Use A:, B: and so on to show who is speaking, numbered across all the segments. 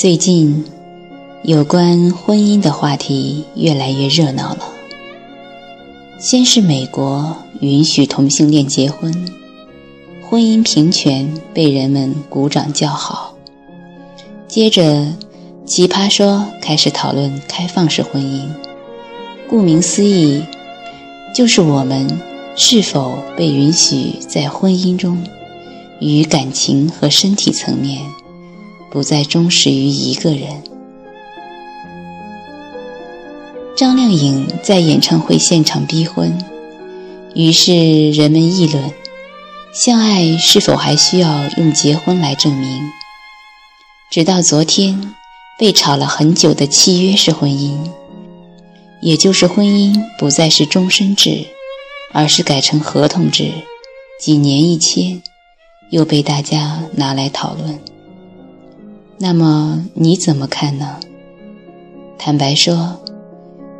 A: 最近，有关婚姻的话题越来越热闹了。先是美国允许同性恋结婚，婚姻平权被人们鼓掌叫好。接着，奇葩说开始讨论开放式婚姻。顾名思义，就是我们是否被允许在婚姻中，与感情和身体层面。不再忠实于一个人。张靓颖在演唱会现场逼婚，于是人们议论：相爱是否还需要用结婚来证明？直到昨天，被吵了很久的契约式婚姻，也就是婚姻不再是终身制，而是改成合同制，几年一签，又被大家拿来讨论。那么你怎么看呢？坦白说，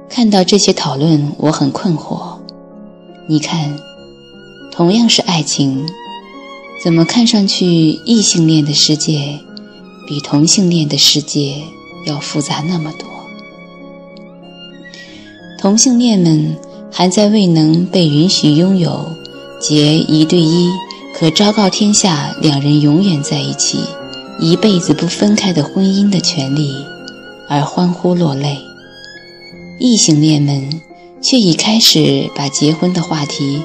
A: 看到这些讨论，我很困惑。你看，同样是爱情，怎么看上去异性恋的世界比同性恋的世界要复杂那么多？同性恋们还在未能被允许拥有结一对一，可昭告天下两人永远在一起。一辈子不分开的婚姻的权利，而欢呼落泪。异性恋们却已开始把结婚的话题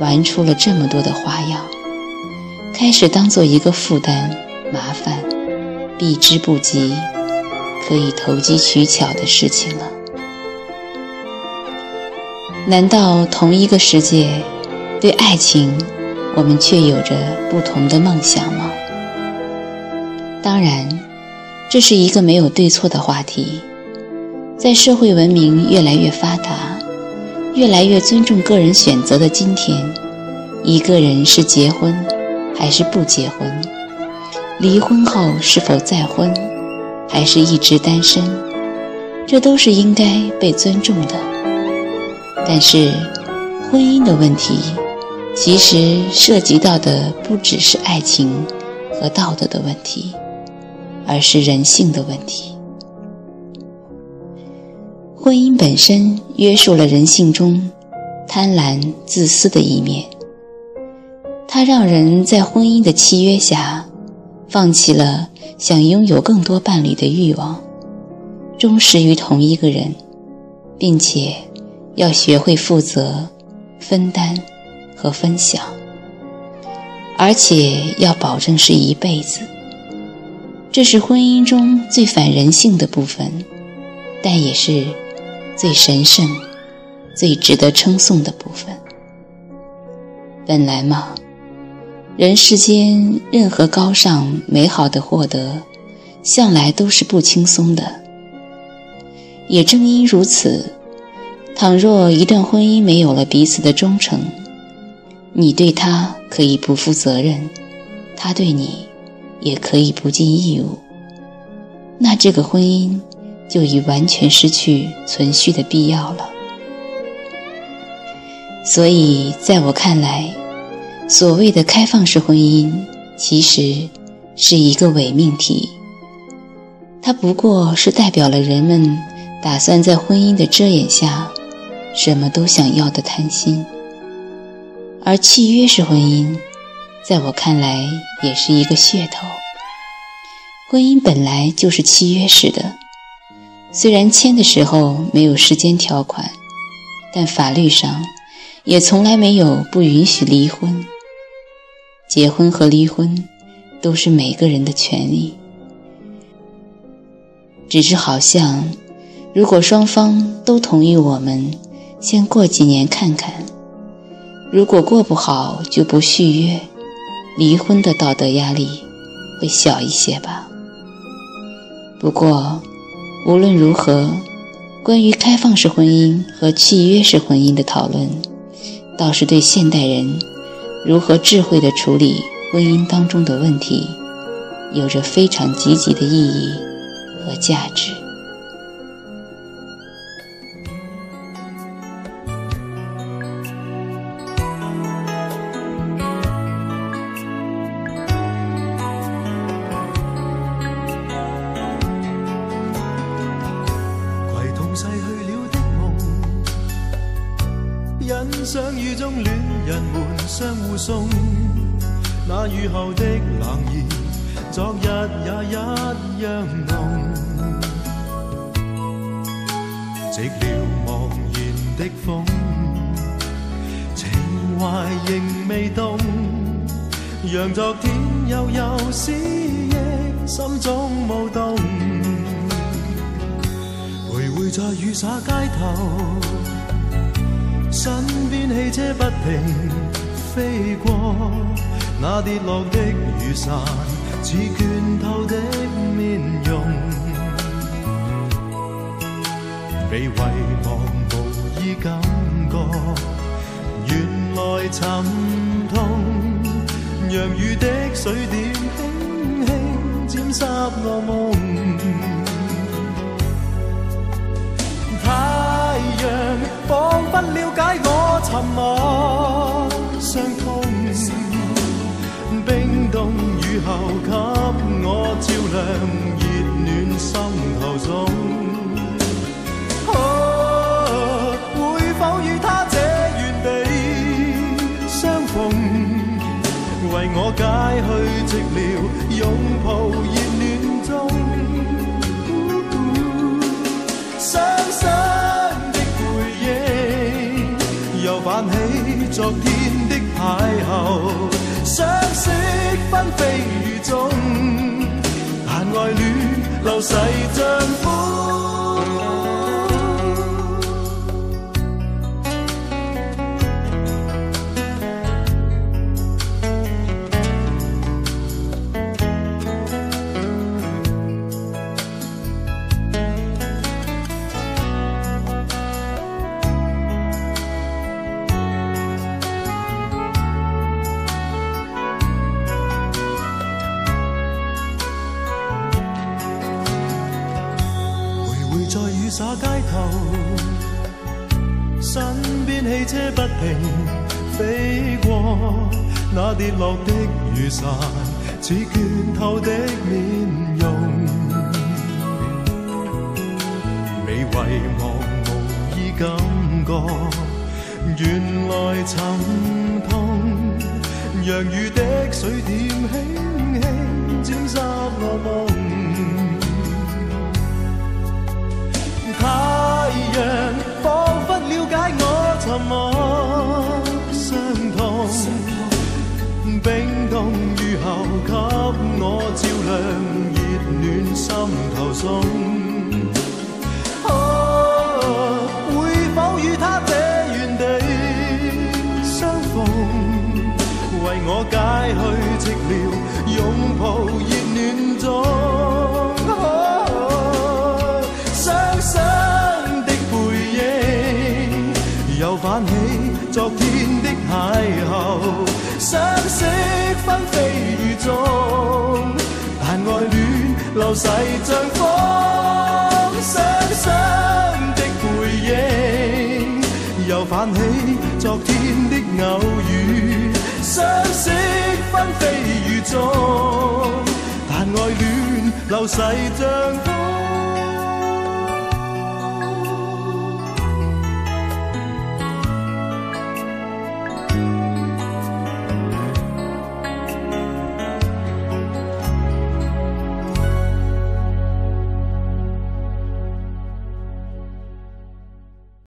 A: 玩出了这么多的花样，开始当做一个负担、麻烦、避之不及、可以投机取巧的事情了。难道同一个世界，对爱情，我们却有着不同的梦想吗？当然，这是一个没有对错的话题。在社会文明越来越发达、越来越尊重个人选择的今天，一个人是结婚还是不结婚，离婚后是否再婚，还是一直单身，这都是应该被尊重的。但是，婚姻的问题其实涉及到的不只是爱情和道德的问题。而是人性的问题。婚姻本身约束了人性中贪婪、自私的一面，它让人在婚姻的契约下放弃了想拥有更多伴侣的欲望，忠实于同一个人，并且要学会负责、分担和分享，而且要保证是一辈子。这是婚姻中最反人性的部分，但也是最神圣、最值得称颂的部分。本来嘛，人世间任何高尚美好的获得，向来都是不轻松的。也正因如此，倘若一段婚姻没有了彼此的忠诚，你对他可以不负责任，他对你。也可以不尽义务，那这个婚姻就已完全失去存续的必要了。所以，在我看来，所谓的开放式婚姻其实是一个伪命题。它不过是代表了人们打算在婚姻的遮掩下，什么都想要的贪心，而契约式婚姻。在我看来，也是一个噱头。婚姻本来就是契约式的，虽然签的时候没有时间条款，但法律上也从来没有不允许离婚。结婚和离婚都是每个人的权利，只是好像，如果双方都同意，我们先过几年看看，如果过不好就不续约。离婚的道德压力会小一些吧。不过，无论如何，关于开放式婚姻和契约式婚姻的讨论，倒是对现代人如何智慧地处理婚姻当中的问题，有着非常积极的意义和价值。
B: 欣赏雨中恋人们相互送，那雨后的冷意，昨日也一样浓。寂寥茫然的风，情怀仍未冻，让昨天悠悠思忆心中舞动。徘徊在雨洒街头。身边汽车不停飞过，那跌落的雨伞似倦透的面容，被遗忘无意感觉，原来沉痛，让雨的水点轻轻沾湿我梦。不了解我沉默伤痛，冰冻雨后给我照亮热暖心头中。会否与他这原地相逢，为我解去寂寥，拥抱昨天的邂逅，相识纷飞雨中，但爱恋流逝像风。不停飞过，那跌落的雨伞似倦透的面容，未遗忘无意感觉，原来沉痛，让雨的水点轻轻沾湿我照亮热暖心头中。会否与他这原地相逢，为我解去寂寥，拥抱热暖中。双双的背影，又泛起昨天的邂逅，相识纷飞雨中，流逝像风。伤心的背影，又泛起昨天的偶遇，相识纷飞雨中，但爱恋流逝像风。